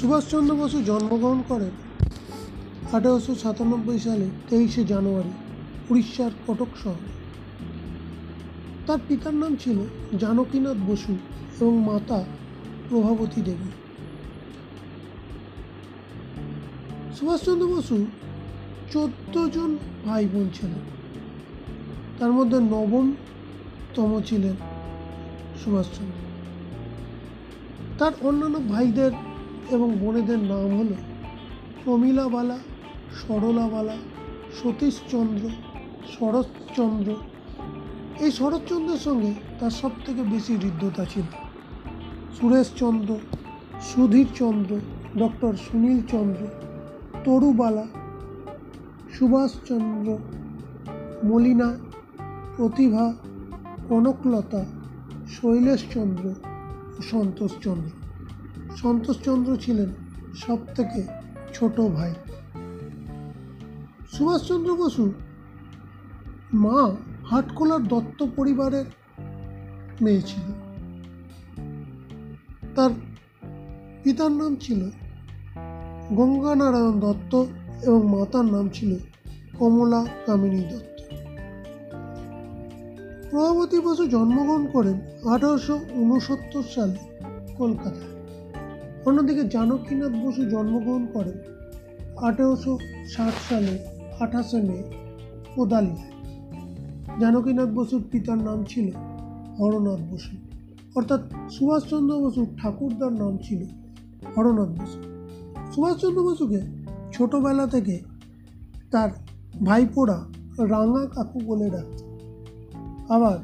সুভাষচন্দ্র বসু জন্মগ্রহণ করেন আঠেরোশো সাতানব্বই সালে তেইশে জানুয়ারি, উড়িষ্যার কটক শহরে। তার পিতার নাম ছিল জানকীনাথ বসু এবং মাতা প্রভাবতী দেবী। সুভাষচন্দ্র বসু চোদ্দ জন ভাই বোন ছিলেন। তার মধ্যে নবমতম ছিলেন সুভাষচন্দ্র। তার অন্যান্য ভাইদের এবং বোনেদের নাম হলো প্রমীলাবালা, সরলাবালা, সতীশচন্দ্র, শরৎচন্দ্র। এই শরৎচন্দ্রের সঙ্গে তার সব থেকে বেশি হৃদ্যতা ছিল। সুরেশচন্দ্র, সুধীরচন্দ্র, ডক্টর সুনীলচন্দ্র, তরুবালা, সুভাষচন্দ্র, মলিনা, প্রতিভা, কনকলতা, শৈলেশচন্দ্র ও সন্তোষচন্দ্র। সন্তোষচন্দ্র ছিলেন সব থেকে ছোট ভাই। সুভাষচন্দ্র বসু মা হাটখোলার দত্ত পরিবারের মেয়ে ছিল। তার পিতার নাম ছিল গঙ্গানারায়ণ দত্ত এবং মাতার নাম ছিল কমলা কামিনী দত্ত। প্রভাবতী বসু জন্মগ্রহণ করেন আঠারোশো উনসত্তর সালে কলকাতায়। অন্যদিকে জানকীনাথ বসু জন্মগ্রহণ করেন আঠেরোশো ষাট সালে আঠাশে মে, কোদালিয়ায়। জানকীনাথ বসুর পিতার নাম ছিল হরনাথ বসু। অর্থাৎ সুভাষচন্দ্র বসুর ঠাকুরদার নাম ছিল হরনাথ বসু। সুভাষচন্দ্র বসুকে ছোটবেলা থেকে তার ভাইপোরা রাঙা কাকু বলে ডাকত আবার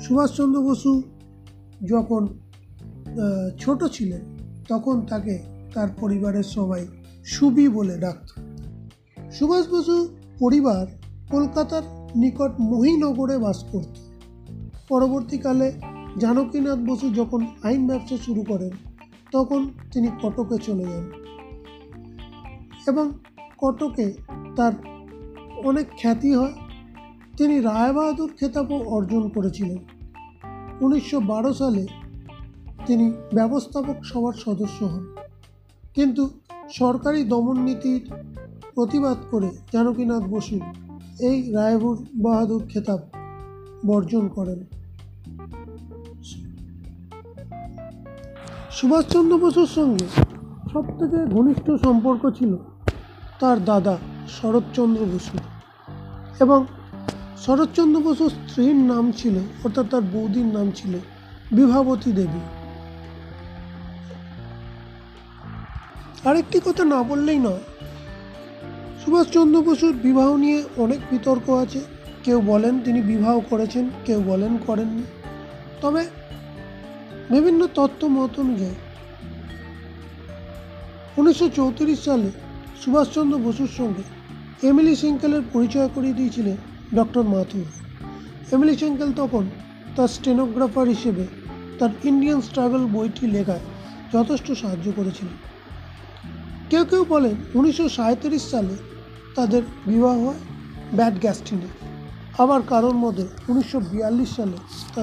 সুভাষচন্দ্র বসু যখন ছোট ছিলেন তখন তাকে তার পরিবারের সবাই সুবি বলে ডাকত। সুভাষ বসু পরিবার কলকাতার নিকট মহিনগরে বাস করত। পরবর্তীকালে জানকীনাথ বসু যখন আইন ব্যবসা শুরু করেন, তখন তিনি কটকে চলে যান এবং কটকে তার অনেক খ্যাতি হয়। তিনি রায়বাহাদুর খেতাবও অর্জন করেছিলেন। উনিশশো বারো সালে তিনি ব্যবস্থাপক সভার সদস্য হন। কিন্তু সরকারি দমন নীতির প্রতিবাদ করে জানকীনাথ বসু এই রায়বুর বাহাদুর খেতাব বর্জন করেন। সুভাষচন্দ্র বসুর সঙ্গে সবথেকে ঘনিষ্ঠ সম্পর্ক ছিল তার দাদা শরৎচন্দ্র বসু এবং শরৎচন্দ্র বসুর স্ত্রীর নাম ছিল, অর্থাৎ তার বৌদির নাম ছিল বিভাবতী দেবী। আরেকটি কথা না বললেই নয়। সুভাষচন্দ্র বসুর বিবাহ নিয়ে অনেক বিতর্ক আছে। কেউ বলেন তিনি বিবাহ করেছেন, কেউ বলেন করেননি। তবে বিভিন্ন তত্ত্ব মত অনুযায়ী উনিশশো চৌত্রিশ সালে সুভাষচন্দ্র বসুর সঙ্গে এমিলি সেঙ্কেলের পরিচয় করিয়ে দিয়েছিলেন ডক্টর মাথুর। এমিলি সেঙ্কেল তখন তার স্টেনোগ্রাফার হিসেবে তার ইন্ডিয়ান স্ট্রাগল বইটি লেখায় যথেষ্ট সাহায্য করেছিলেন। কেউ কেউ বলেন উনিশশো সালে তাদের বিবাহ হয় ব্যাড গ্যাস্টিনে। আবার কারোর মধ্যে উনিশশো বিয়াল্লিশ সালে তাদের